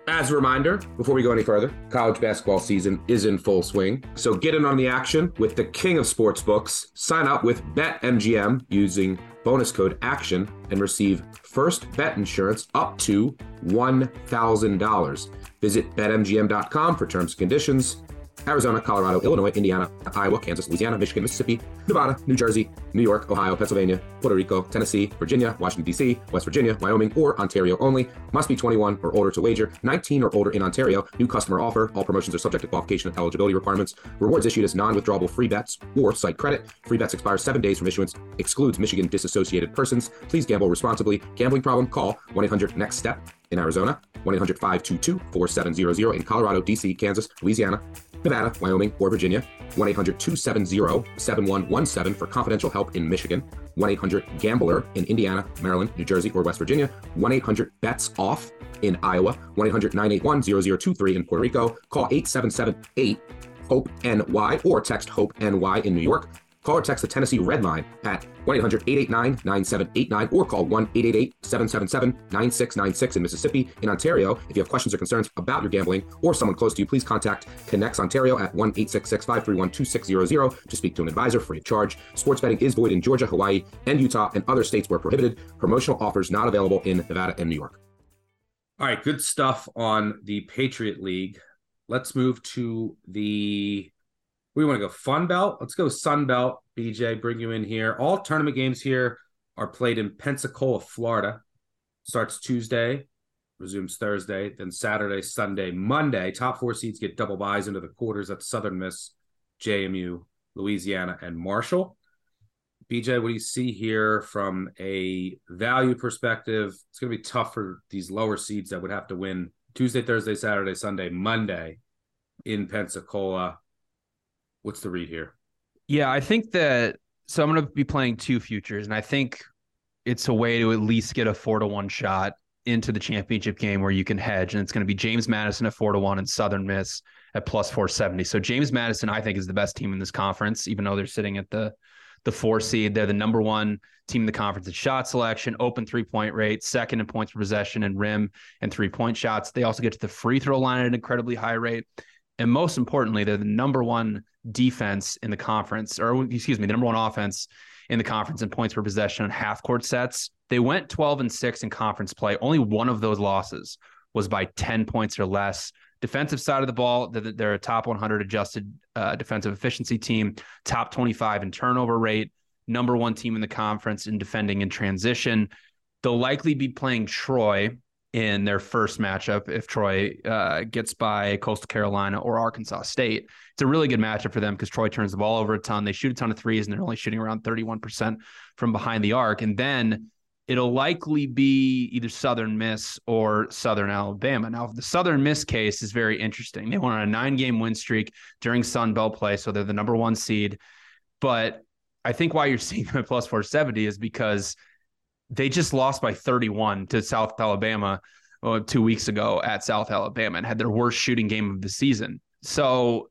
As a reminder, before we go any further, college basketball season is in full swing. So get in on the action with the king of sports books. Sign up with BetMGM using bonus code ACTION and receive first bet insurance up to $1,000. Visit betmgm.com for terms and conditions. Arizona, Colorado, Illinois, Indiana, Iowa, Kansas, Louisiana, Michigan, Mississippi, Nevada, New Jersey, New York, Ohio, Pennsylvania, Puerto Rico, Tennessee, Virginia, Washington, D.C., West Virginia, Wyoming, or Ontario only. Must be 21 or older to wager. 19 or older in Ontario. New customer offer. All promotions are subject to qualification and eligibility requirements. Rewards issued as non withdrawable free bets or site credit. Free bets expire seven days from issuance. Excludes Michigan disassociated persons. Please gamble responsibly. Gambling problem? Call 1 800 NEXT STEP in Arizona 1 800 522 4700 in Colorado, D.C., Kansas, Louisiana, Nevada, Wyoming, or Virginia. 1 800 270 7117 for confidential help in Michigan. 1 800 Gambler in Indiana, Maryland, New Jersey, or West Virginia. 1 800 Bets Off in Iowa. 1 800 981 0023 in Puerto Rico. Call 8778 HOPE NY or text HOPE NY in New York. Call or text the Tennessee Red Line at 1 800 889 9789 or call 1 888 777 9696 in Mississippi. In Ontario, if you have questions or concerns about your gambling or someone close to you, please contact ConnexOntario at 1 866 531 2600 to speak to an advisor free of charge. Sports betting is void in Georgia, Hawaii, and Utah and other states where prohibited. Promotional offers not available in Nevada and New York. All right, good stuff on the Patriot League. Let's move to the we want to go Fun Belt. Let's go Sun Belt. BJ, bring you in here. All tournament games here are played in Pensacola, Florida. Starts Tuesday, resumes Thursday, then Saturday, Sunday, Monday. Top four seeds get double byes into the quarters at Southern Miss, JMU, Louisiana, and Marshall. BJ, what do you see here from a value perspective? It's going to be tough for these lower seeds that would have to win Tuesday, Thursday, Saturday, Sunday, Monday in Pensacola. What's the read here?
Yeah, I think that so I'm going to be playing two futures, and I think it's a way to at least get a four to one shot into the championship game where you can hedge, and it's going to be James Madison at four to one and Southern Miss at plus four seventy. So James Madison, I think, is the best team in this conference, even though they're sitting at the the four seed. They're the number one team in the conference at shot selection, open three point rate, second in points per possession, and rim and three point shots. They also get to the free throw line at an incredibly high rate. And most importantly, they're the number one defense in the conference, or excuse me, the number one offense in the conference in points per possession on half court sets. They went 12 and 6 in conference play. Only one of those losses was by 10 points or less. Defensive side of the ball, they're a top 100 adjusted uh, defensive efficiency team, top 25 in turnover rate, number one team in the conference in defending in transition. They'll likely be playing Troy, in their first matchup if Troy uh, gets by Coastal Carolina or Arkansas State. It's a really good matchup for them because Troy turns the ball over a ton. They shoot a ton of threes and they're only shooting around 31% from behind the arc. And then it'll likely be either Southern Miss or Southern Alabama. Now, the Southern Miss case is very interesting. They went on a nine game win streak during Sun Belt play, so they're the number one seed. But I think why you're [LAUGHS] seeing them at plus 470 is because – they just lost by 31 to South Alabama uh, two weeks ago at South Alabama and had their worst shooting game of the season. So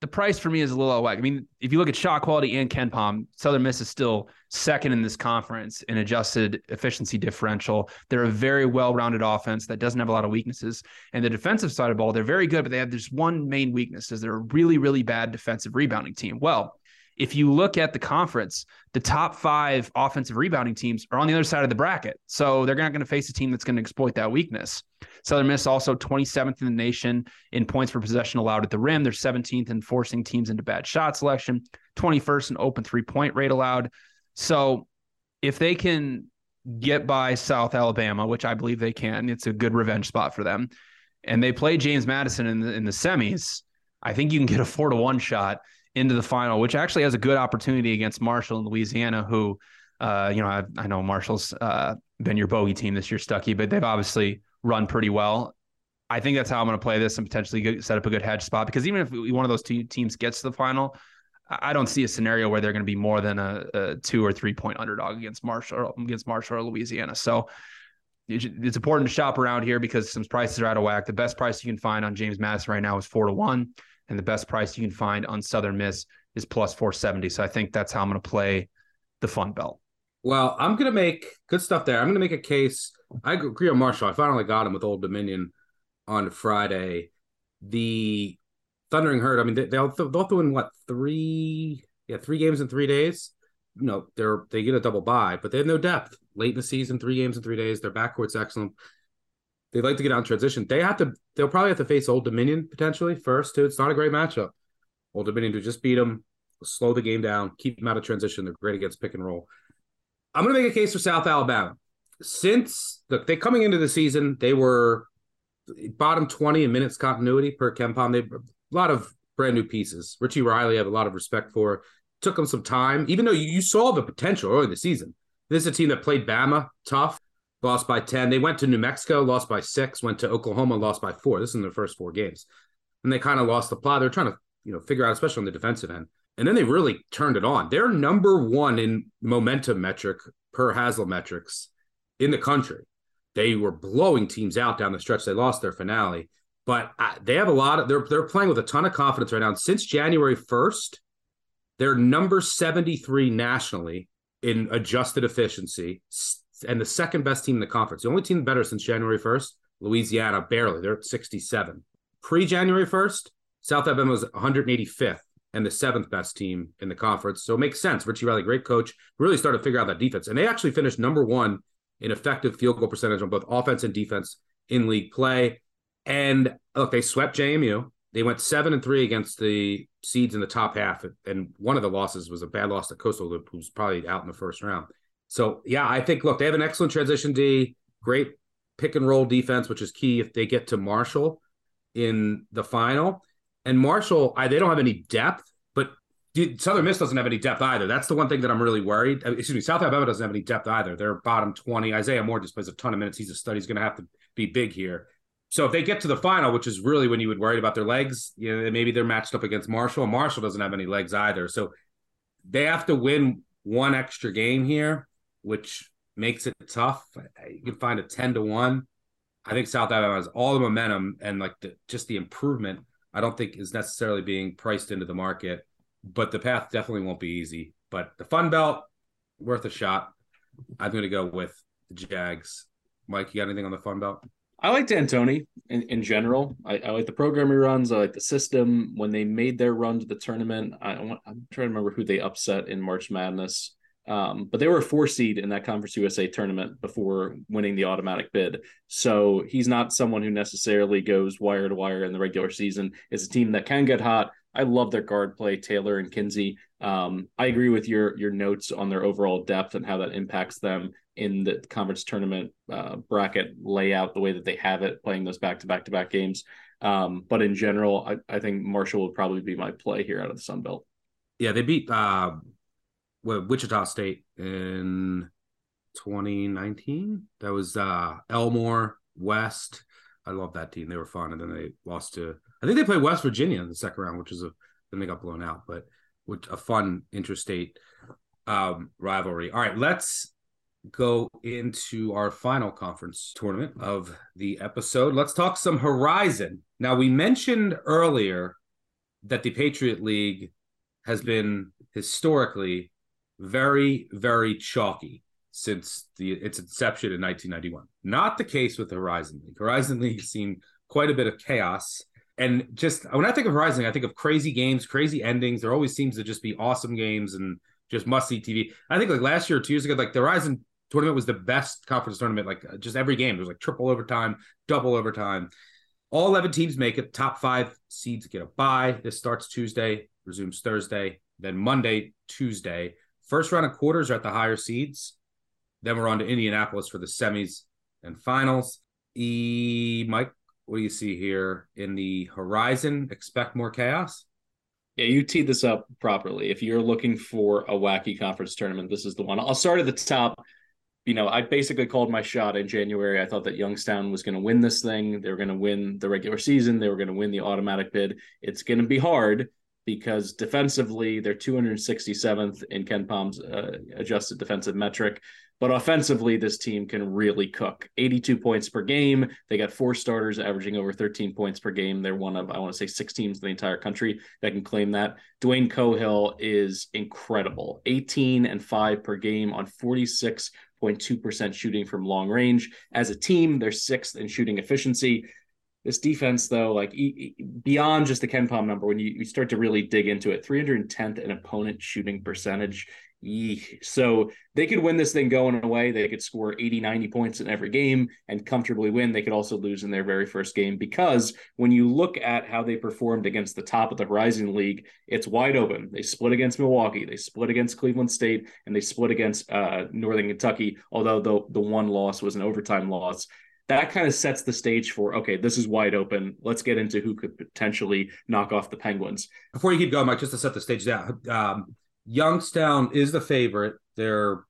the price for me is a little whack. I mean, if you look at shot quality and KenPom, Southern Miss is still second in this conference in adjusted efficiency differential. They're a very well-rounded offense that doesn't have a lot of weaknesses. And the defensive side of the ball, they're very good, but they have this one main weakness: is they're a really, really bad defensive rebounding team. Well, if you look at the conference, the top five offensive rebounding teams are on the other side of the bracket. So they're not going to face a team that's going to exploit that weakness. Southern Miss also 27th in the nation in points per possession allowed at the rim. They're 17th in forcing teams into bad shot selection, 21st in open three point rate allowed. So if they can get by South Alabama, which I believe they can, it's a good revenge spot for them. And they play James Madison in the in the semis. I think you can get a four to one shot into the final, which actually has a good opportunity against Marshall in Louisiana, who, uh, you know, I, I know Marshall's uh, been your bogey team this year, Stuckey, but they've obviously run pretty well. I think that's how I'm going to play this and potentially set up a good hedge spot because even if one of those two teams gets to the final, I don't see a scenario where they're going to be more than a, a two or three point underdog against Marshall against Marshall or Louisiana. So it's important to shop around here because some prices are out of whack. The best price you can find on James Madison right now is four to one and the best price you can find on Southern Miss is plus 470. So I think that's how I'm going to play the Fun Belt.
Well, I'm going to make good stuff there. I'm going to make a case. I agree on Marshall. I finally got him with Old Dominion on Friday. The Thundering Herd. I mean, they, they'll they'll throw in what three? Yeah, three games in three days. You know, they're they get a double bye, but they have no depth late in the season. Three games in three days. Their backcourt's excellent they like to get on transition. They have to. They'll probably have to face Old Dominion potentially first too. It's not a great matchup. Old Dominion to just beat them, slow the game down, keep them out of transition. They're great against pick and roll. I'm going to make a case for South Alabama. Since look, they coming into the season, they were bottom 20 in minutes continuity per KenPom. They a lot of brand new pieces. Richie Riley, I have a lot of respect for. Took them some time, even though you, you saw the potential early in the season. This is a team that played Bama tough lost by 10. They went to New Mexico, lost by six, went to Oklahoma, lost by four. This is in their first four games. And they kind of lost the plot. They're trying to, you know, figure out, especially on the defensive end. And then they really turned it on. They're number one in momentum metric per Haslametrics in the country. They were blowing teams out down the stretch. They lost their finale, but uh, they have a lot of. They're they're playing with a ton of confidence right now. And since January first, they're number seventy three nationally in adjusted efficiency, and the second best team in the conference. The only team better since January first, Louisiana, barely. They're at sixty seven. Pre January first, South Alabama was one hundred eighty fifth and the seventh best team in the conference. So it makes sense. Richie Riley, great coach, really started to figure out that defense. And they actually finished number one in effective field goal percentage on both offense and defense in league play. And look, they swept JMU. They went seven and three against the seeds in the top half. And one of the losses was a bad loss to Coastal, who's probably out in the first round. So yeah, I think look, they have an excellent transition D, great pick and roll defense, which is key if they get to Marshall in the final. And Marshall, I, they don't have any depth, but dude, Southern Miss doesn't have any depth either. That's the one thing that I'm really worried. Uh, excuse me, South Alabama doesn't have any depth either. They're bottom 20. Isaiah Moore just plays a ton of minutes. He's a stud. He's going to have to be big here. So if they get to the final, which is really when you would worry about their legs, you know, maybe they're matched up against Marshall. Marshall doesn't have any legs either. So they have to win one extra game here, which makes it tough. You can find a 10 to 1. I think South Alabama has all the momentum and like the, just the improvement I don't think is necessarily being priced into the market, but the path definitely won't be easy. But the Fun Belt, worth a shot. I'm going to go with the Jags. Mike, you got anything on the Fun Belt?
I like D'Antoni in, in general. I, I, like the program he runs. I like the system. When they made their run to the tournament, I, am trying to remember who they upset in March Madness. Um, but they were a four seed in that Conference USA tournament before winning the automatic bid. So he's not someone who necessarily goes wire to wire in the regular season. It's a team that can get hot. I love their guard play, Taylor and Kinsey. Um, I agree with your your notes on their overall depth and how that impacts them in the conference tournament uh, bracket layout, the way that they have it, playing those back to back to back games. Um, but in general, I, I think Marshall would probably be my play here out of the Sun Belt.
Yeah, they beat uh, Wichita State in 2019. That was uh, Elmore West. I love that team. They were fun, and then they lost to. I think they played West Virginia in the second round, which is a. Then they got blown out, but a fun interstate um, rivalry. All right, let's go into our final conference tournament of the episode. Let's talk some Horizon. Now, we mentioned earlier that the Patriot League has been historically very, very chalky since the its inception in 1991. Not the case with Horizon League. Horizon League has seen quite a bit of chaos. And just when I think of Horizon, I think of crazy games, crazy endings. There always seems to just be awesome games and just must see TV. I think like last year or two years ago, like the Horizon tournament was the best conference tournament. Like uh, just every game, there was like triple overtime, double overtime. All 11 teams make it. Top five seeds get a bye. This starts Tuesday, resumes Thursday, then Monday, Tuesday. First round of quarters are at the higher seeds. Then we're on to Indianapolis for the semis and finals. E Mike, what do you see here in the horizon? Expect more chaos?
Yeah, you teed this up properly. If you're looking for a wacky conference tournament, this is the one. I'll start at the top. You know, I basically called my shot in January. I thought that Youngstown was going to win this thing. They were going to win the regular season. They were going to win the automatic bid. It's going to be hard because defensively they're 267th in KenPom's uh, adjusted defensive metric. But offensively, this team can really cook. 82 points per game. They got four starters averaging over 13 points per game. They're one of, I want to say, six teams in the entire country that can claim that. Dwayne Cohill is incredible. 18 and five per game on 46.2% shooting from long range. As a team, they're sixth in shooting efficiency. This defense, though, like e- beyond just the KenPom number, when you, you start to really dig into it, 310th in opponent shooting percentage. So they could win this thing going away. They could score 80, 90 points in every game and comfortably win. They could also lose in their very first game because when you look at how they performed against the top of the Horizon League, it's wide open. They split against Milwaukee, they split against Cleveland State, and they split against uh, Northern Kentucky, although the, the one loss was an overtime loss that kind of sets the stage for okay, this is wide open. Let's get into who could potentially knock off the Penguins.
Before you keep going, Mike, just to set the stage down, um, Youngstown is the favorite. They're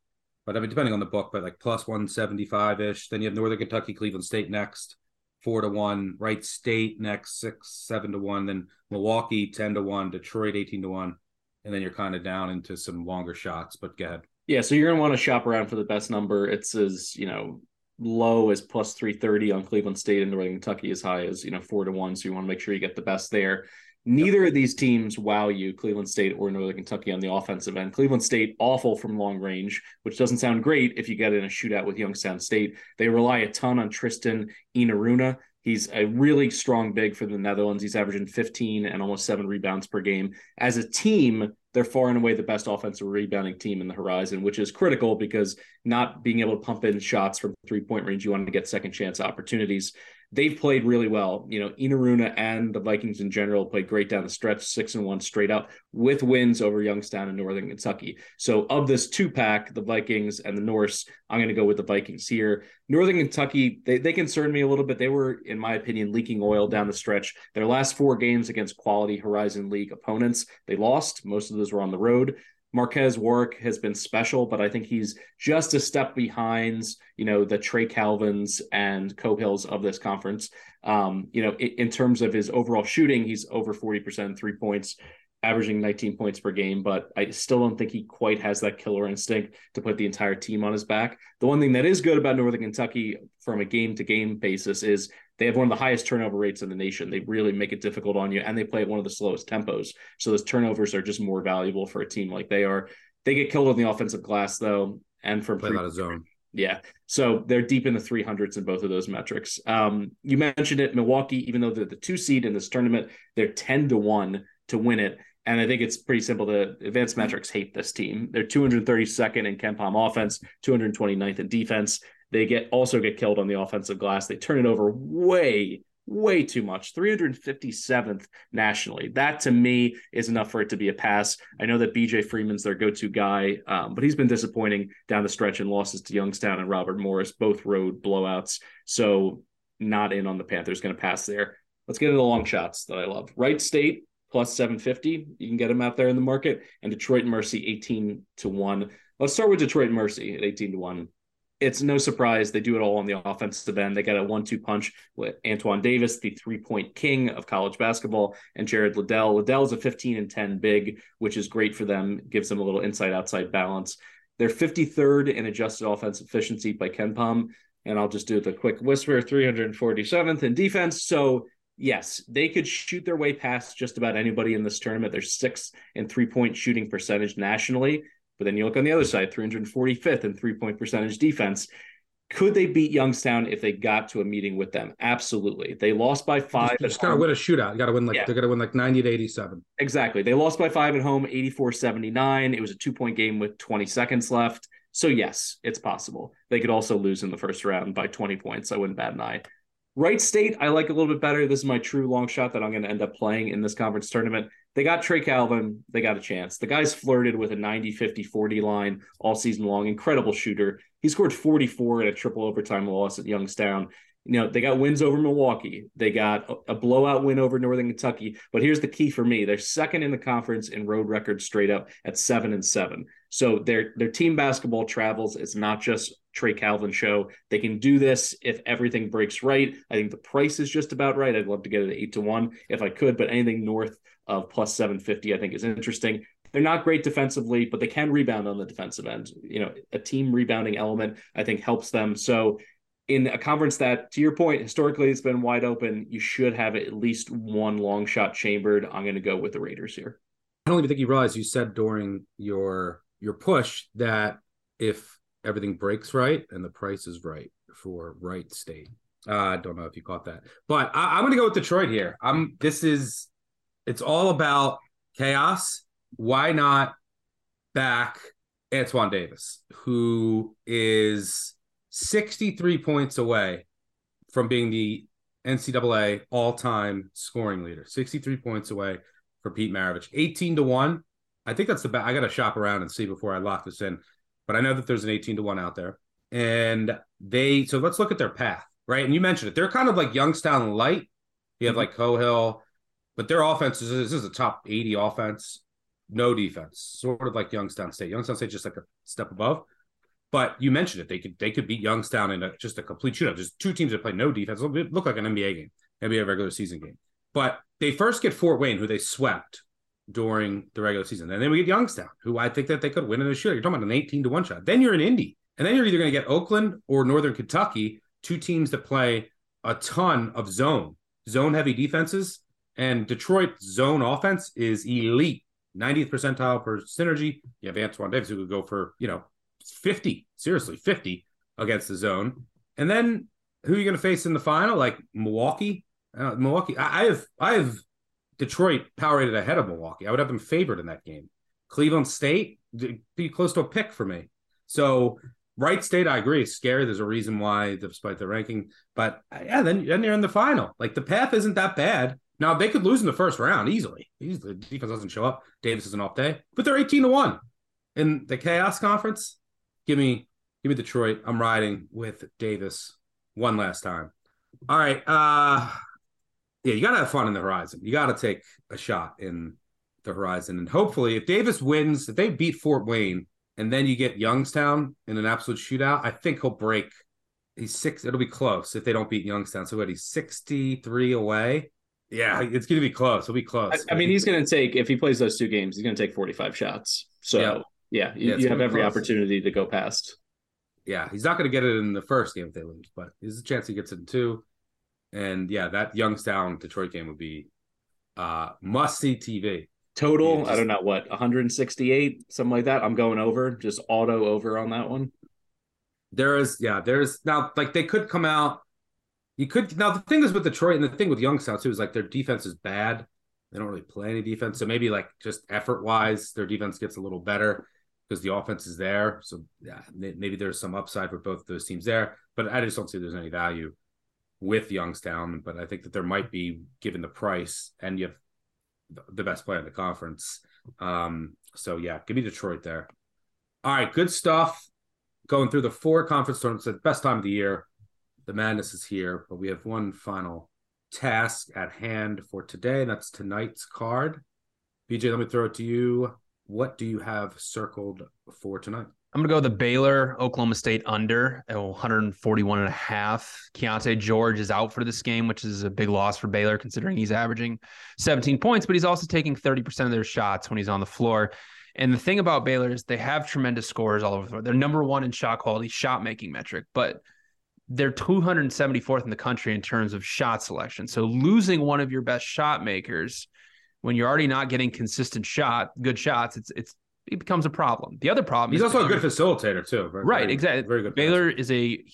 but I mean, depending on the book, but like plus 175 ish. Then you have Northern Kentucky, Cleveland State next, four to one. Wright State next, six, seven to one. Then Milwaukee, 10 to one. Detroit, 18 to one. And then you're kind of down into some longer shots, but go ahead.
Yeah, so you're gonna want to shop around for the best number. It's as you know low as plus 330 on Cleveland State and Northern Kentucky, as high as you know four to one. So you want to make sure you get the best there. Neither of these teams wow you, Cleveland State or Northern Kentucky, on the offensive end. Cleveland State, awful from long range, which doesn't sound great if you get in a shootout with Youngstown State. They rely a ton on Tristan Enaruna. He's a really strong big for the Netherlands. He's averaging 15 and almost seven rebounds per game. As a team, they're far and away the best offensive rebounding team in the horizon, which is critical because not being able to pump in shots from three point range, you want to get second chance opportunities they've played really well. You know, Enaruna and the Vikings in general played great down the stretch, six and one straight up with wins over Youngstown and Northern Kentucky. So of this two pack, the Vikings and the Norse, I'm going to go with the Vikings here. Northern Kentucky, they, they concerned me a little bit. They were, in my opinion, leaking oil down the stretch. Their last four games against quality Horizon League opponents, they lost. Most of those were on the road. Marques Warrick has been special, but I think he's just a step behind, you know, the Trey Calvins and Cohills of this conference. Um, you know, in, in, terms of his overall shooting, he's over 40% three points, averaging 19 points per game, but I still don't think he quite has that killer instinct to put the entire team on his back. The one thing that is good about Northern Kentucky from a game to game basis is they have one of the highest turnover rates in the nation. They really make it difficult on you, and they play at one of the slowest tempos. So those turnovers are just more valuable for a team like they are. They get killed on the offensive glass though, and from
play a lot of zone.
Yeah, so they're deep in the 300s in both of those metrics. Um, you mentioned it, Milwaukee. Even though they're the two seed in this tournament, they're 10 to one to win it. And I think it's pretty simple. The advanced metrics hate this team. They're 232nd in KenPom offense, 229th in defense. They get also get killed on the offensive glass. They turn it over way, way too much. 357th nationally. That to me is enough for it to be a pass. I know that BJ Freeman's their go-to guy, um, but he's been disappointing down the stretch in losses to Youngstown and Robert Morris, both road blowouts. So not in on the Panthers. Going to pass there. Let's get into the long shots that I love. Wright State plus 750. You can get them out there in the market. And Detroit Mercy 18 to 1. Let's start with Detroit Mercy at 18 to 1 it's no surprise they do it all on the offensive end. They got a one-two punch with Antoine Davis, the three-point king of college basketball, and Gerald Liddell. Liddell's a 15 and 10 big, which is great for them, gives them a little inside-outside balance. They're 53rd in adjusted offense efficiency by KenPom, and I'll just do the quick whisper: 347th in defense. So yes, they could shoot their way past just about anybody in this tournament. They're sixth in three-point shooting percentage nationally. But then you look on the other side, 345th in three point percentage defense. Could they beat Youngstown if they got to a meeting with them? Absolutely. They lost by five.
You just gotta win a shootout. You gotta win like yeah. they're gonna win like 90 to 87.
Exactly. They lost by five at home, 84-79. It was a two-point game with 20 seconds left. So yes, it's possible. They could also lose in the first round by 20 points. I wouldn't bat an eye. Wright State, I like a little bit better. This is my true long shot that I'm going to end up playing in this conference tournament. They got Trey Calvin. They got a chance. The guy's flirted with a 90 50 40 line all season long. Incredible shooter. He scored 44 in a triple overtime loss at Youngstown. You know, they got wins over Milwaukee. They got a, blowout win over Northern Kentucky. But here's the key for me they're second in the conference in road record straight up at seven and seven. So their their team basketball travels. It's not just Trey Calvin show. They can do this if everything breaks right. I think the price is just about right. I'd love to get it eight to one if I could, but anything north of plus 750, I think is interesting. They're not great defensively, but they can rebound on the defensive end. You know, a team rebounding element, I think, helps them. So, in a conference that, to your point, historically it's been wide open, you should have at least one long shot chambered. I'm going to go with the Raiders here.
I don't even think you realize you said during your your push that if everything breaks right and the price is right for Wright State. Uh, I don't know if you caught that, but I, am going to go with Detroit here. I'm. This is. It's all about chaos. Why not back Antoine Davis, who is 63 points away from being the NCAA all-time scoring leader. 63 points away for Pete Maravich. 18 to one. I think that's the best. I got to shop around and see before I lock this in but I know that there's an 18 to 1 out there. And they, so let's look at their path, right? And you mentioned it. They're kind of like Youngstown light. You have mm-hmm. like Cohill, but their offense is this is a top 80 offense, no defense, sort of like Youngstown State. Youngstown State just like a step above. But you mentioned it; they could they could beat Youngstown in a, just a complete shootout. Just two teams that play no defense. It look like an NBA game, NBA regular season game. But they first get Fort Wayne, who they swept during the regular season, and then we get Youngstown, who I think that they could win in a shootout. You're talking about an 18 to one shot. Then you're in Indy, and then you're either going to get Oakland or Northern Kentucky, two teams that play a ton of zone, zone heavy defenses. And Detroit zone offense is elite, 90th percentile per synergy. You have Antoine Davis who could go for, you know, 50, seriously, 50 against the zone. And then who are you going to face in the final? Like Milwaukee? Uh, Milwaukee. I, I have I have Detroit power rated ahead of Milwaukee. I would have them favored in that game. Cleveland State be close to a pick for me. So Wright State, I agree, is scary. There's a reason why, despite the ranking. But yeah, then then you're in the final. Like the path isn't that bad. Now they could lose in the first round easily. Easily, defense doesn't show up. Davis is an off day, but they're 18 to one in the chaos conference. Give me, give me Detroit. I'm riding with Davis one last time. All right. Uh yeah, you gotta have fun in the horizon. You gotta take a shot in the horizon. And hopefully if Davis wins, if they beat Fort Wayne and then you get Youngstown in an absolute shootout, I think he'll break he's six, it'll be close if they don't beat Youngstown. So what he's 63 away. Yeah, it's gonna be close. It'll be close.
I, I mean, he's gonna take if he plays those two games, he's gonna take 45 shots. So yeah, yeah you, yeah, you have every close. opportunity to go past
yeah, he's not going to get it in the first game if they lose, but there's a chance he gets it in two. And yeah, that Youngstown Detroit game would be uh must see TV.
Total, just, I don't know what, 168, something like that. I'm going over, just auto over on that one.
There is, yeah, there's now like they could come out. You could now the thing is with Detroit and the thing with Youngstown too is like their defense is bad. They don't really play any defense, so maybe like just effort wise, their defense gets a little better because the offense is there. So yeah, maybe there's some upside for both those teams there, but I just don't see there's any value with Youngstown. But I think that there might be given the price and you have the best player in the conference. Um, so yeah, give me Detroit there. All right, good stuff. Going through the four conference tournaments, at the best time of the year. The madness is here, but we have one final task at hand for today, and that's tonight's card. BJ, let me throw it to you what do you have circled for tonight?
I'm going to go the Baylor Oklahoma State under at 141 and a half. Keyonte George is out for this game, which is a big loss for Baylor considering he's averaging 17 points, but he's also taking 30% of their shots when he's on the floor. And the thing about Baylor is they have tremendous scores all over the. They're number one in shot quality, shot making metric, but they're 274th in the country in terms of shot selection. So losing one of your best shot makers when you're already not getting consistent shot, good shots, it's it's it becomes a problem. The other problem
he's also a good facilitator too.
Very, right, exactly. Very good. Baylor is a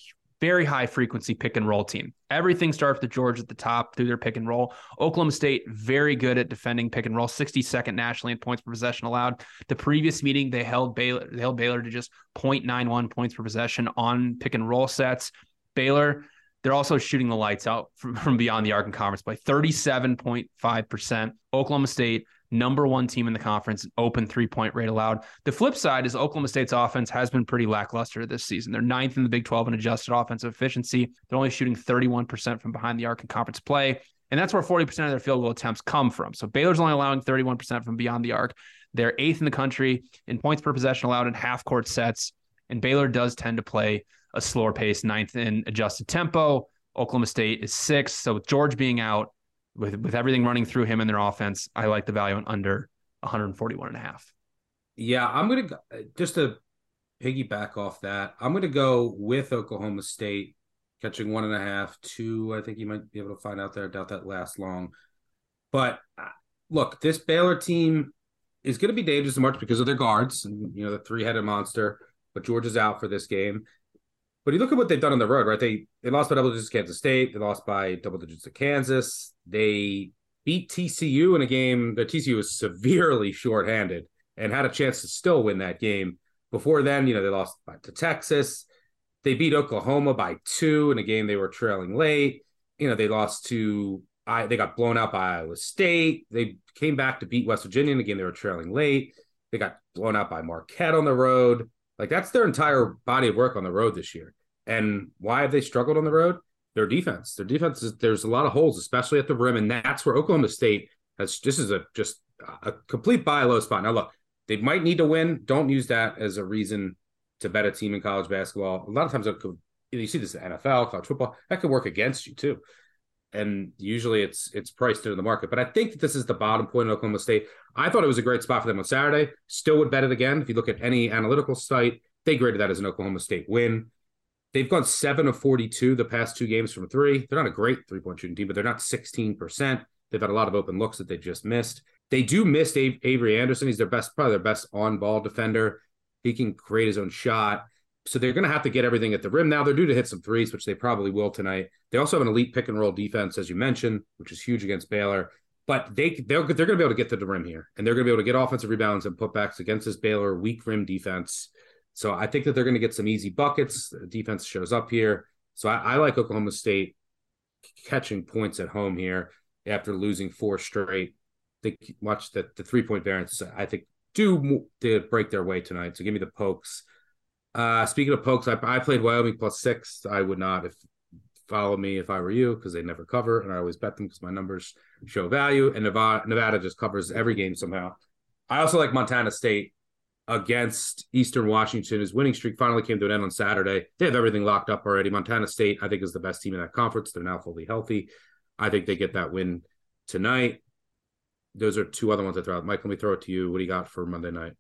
very high frequency pick and roll team. Everything starts with George at the top through their pick and roll. Oklahoma State very good at defending pick and roll, 62nd nationally in points per possession allowed. The previous meeting they held Baylor they held Baylor to just 0.91 points per possession on pick and roll sets. Baylor they're also shooting the lights out [LAUGHS] from, from beyond the arc in conference by 37.5%. Oklahoma State, number one team in the conference, open three point rate allowed. The flip side is Oklahoma State's offense has been pretty lackluster this season. They're ninth in the Big 12 in adjusted offensive efficiency. They're only shooting 31% from behind the arc in conference play. And that's where 40% of their field goal attempts come from. So Baylor's only allowing 31% from beyond the arc. They're eighth in the country in points per possession allowed in half court sets. And Baylor does tend to play a slower pace, ninth in adjusted tempo. Oklahoma State is sixth. So with George being out, with with everything running through him in their offense, I like the value on under 141 and a half.
Yeah, I'm gonna go, just to piggyback off that. I'm gonna go with Oklahoma State catching one and a half, two. I think you might be able to find out there. I doubt that lasts long. But uh, look, this Baylor team is going to be dangerous to March because of their guards and you know the three headed monster. But George is out for this game. But you look at what they've done on the road, right? They they lost by double digits to Kansas State. They lost by double digits to Kansas. They beat TCU in a game that TCU was severely [LAUGHS] shorthanded and had a chance to still win that game. Before then, you know, they lost by, to Texas. They beat Oklahoma by two in a game they were trailing late. You know, they lost to I they got blown out by Iowa State. They came back to beat West Virginia in a game they were trailing late. They got blown out by Marquette on the road. Like that's their entire body of work on the road this year. And why have they struggled on the road? Their defense. Their defense is there's a lot of holes, especially at the rim, and that's where Oklahoma State has. This is a just a complete buy low spot. Now look, they might need to win. Don't use that as a reason to bet a team in college basketball. A lot of times, could, you see this in NFL, college football, that could work against you too. And usually, it's it's priced into the market. But I think that this is the bottom point in Oklahoma State. I thought it was a great spot for them on Saturday. Still would bet it again. If you look at any analytical site, they graded that as an Oklahoma State win. They've gone seven of 42 the past two games from three. They're not a great three point shooting team, but they're not 16%. They've had a lot of open looks that they just missed. They do miss Avery Anderson. He's their best, probably their best on ball defender. He can create his own shot. So they're going to have to get everything at the rim. Now they're due to hit some threes, which they probably will tonight. They also have an elite pick and roll defense, as you mentioned, which is huge against Baylor. But they they're they're going to be able to get to the rim here, and they're going to be able to get offensive rebounds and putbacks against this Baylor weak rim defense. So I think that they're going to get some easy buckets. The defense shows up here. So I, I like Oklahoma State catching points at home here after losing four straight. They watch the, the three point variance. I think due to break their way tonight. So give me the pokes. Uh, speaking of pokes, I, I played Wyoming plus six. I would not if follow me if I were you because they never cover, and I always bet them because my numbers show value. And Nevada, Nevada just covers every game somehow. I also like Montana State against Eastern Washington. His winning streak finally came to an end on Saturday. They have everything locked up already. Montana State, I think, is the best team in that conference. They're now fully healthy. I think they get that win tonight. Those are two other ones I throw out. Mike, let me throw it to you. What do you got for Monday night?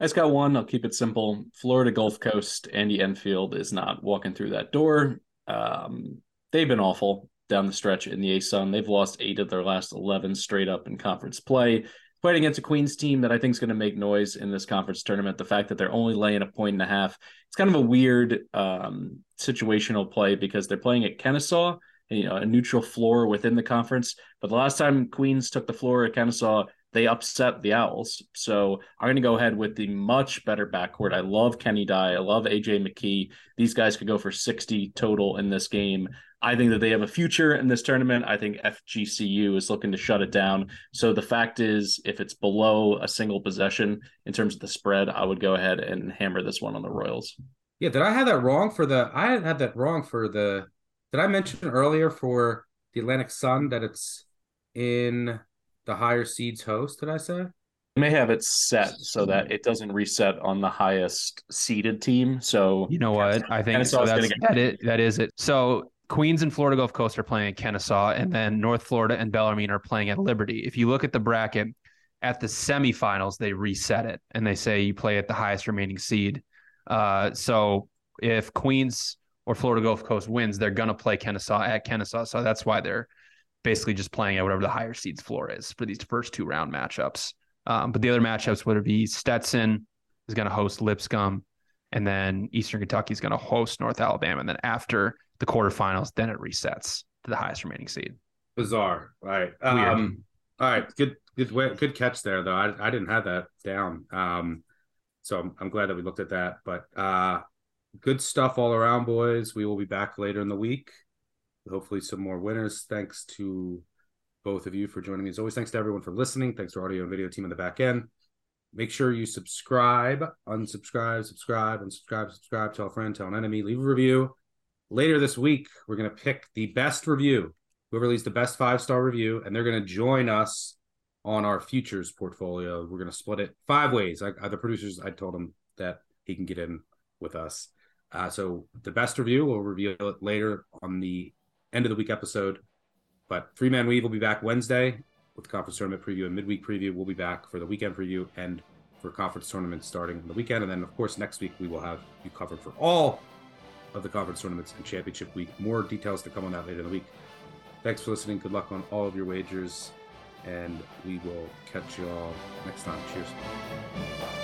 I just got one. I'll keep it simple. Florida Gulf Coast, Andy Enfield is not walking through that door. Um, they've been awful down the stretch in the ASUN. They've lost eight of their last 11 straight up in conference play playing against a Queens team that I think is going to make noise in this conference tournament. The fact that they're only laying a point and a half, it's kind of a weird um, situational play because they're playing at Kennesaw, you know, a neutral floor within the conference. But the last time Queens took the floor at Kennesaw, they upset the Owls. So I'm going to go ahead with the much better backcourt. I love Kenny Dye. I love AJ McKee. These guys could go for 60 total in this game. I think that they have a future in this tournament. I think FGCU is looking to shut it down. So the fact is, if it's below a single possession in terms of the spread, I would go ahead and hammer this one on the Royals.
Yeah, did I have that wrong for the? I had that wrong for the. Did I mention earlier for the Atlantic Sun that it's in the higher seeds host? Did I say?
may have it set so that it doesn't reset on the highest seeded team. So
you know what? I think so that's, get- that, is, that is it. So Queens and Florida Gulf Coast are playing at Kennesaw, and then North Florida and Bellarmine are playing at Liberty. If you look at the bracket, at the semifinals, they reset it and they say you play at the highest remaining seed. Uh, so if Queens or Florida Gulf Coast wins, they're going to play Kennesaw at Kennesaw. So that's why they're basically just playing at whatever the higher seeds floor is for these first two round matchups. Um, but the other matchups would be Stetson is going to host Lipscomb, and then Eastern Kentucky is going to host North Alabama. And then after the quarterfinals, then it resets to the highest remaining seed.
Bizarre. All right. Um, all right. Good, good, good catch there, though. I, I didn't have that down. Um, so I'm, I'm glad that we looked at that. But uh, good stuff all around, boys. We will be back later in the week. Hopefully, some more winners. Thanks to both of you for joining me. As always, thanks to everyone for listening. Thanks to our audio and video team in the back end. Make sure you subscribe, unsubscribe, subscribe, unsubscribe, subscribe, tell a friend, tell an enemy, leave a review later this week, we're going to pick the best review, whoever leaves the best five star review, and they're going to join us on our futures portfolio. We're going to split it five ways. I, I, the producers, I told them that he can get in with us. Uh, so the best review, we'll reveal it later on the end of the week episode. But Three Man Weave will be back Wednesday with conference tournament preview and midweek preview. We'll be back for the weekend preview and for conference tournaments starting the weekend. And then, of course, next week we will have you covered for all of the conference tournaments and championship week. More details to come on that later in the week. Thanks for listening. Good luck on all of your wagers, and we will catch you all next time. Cheers.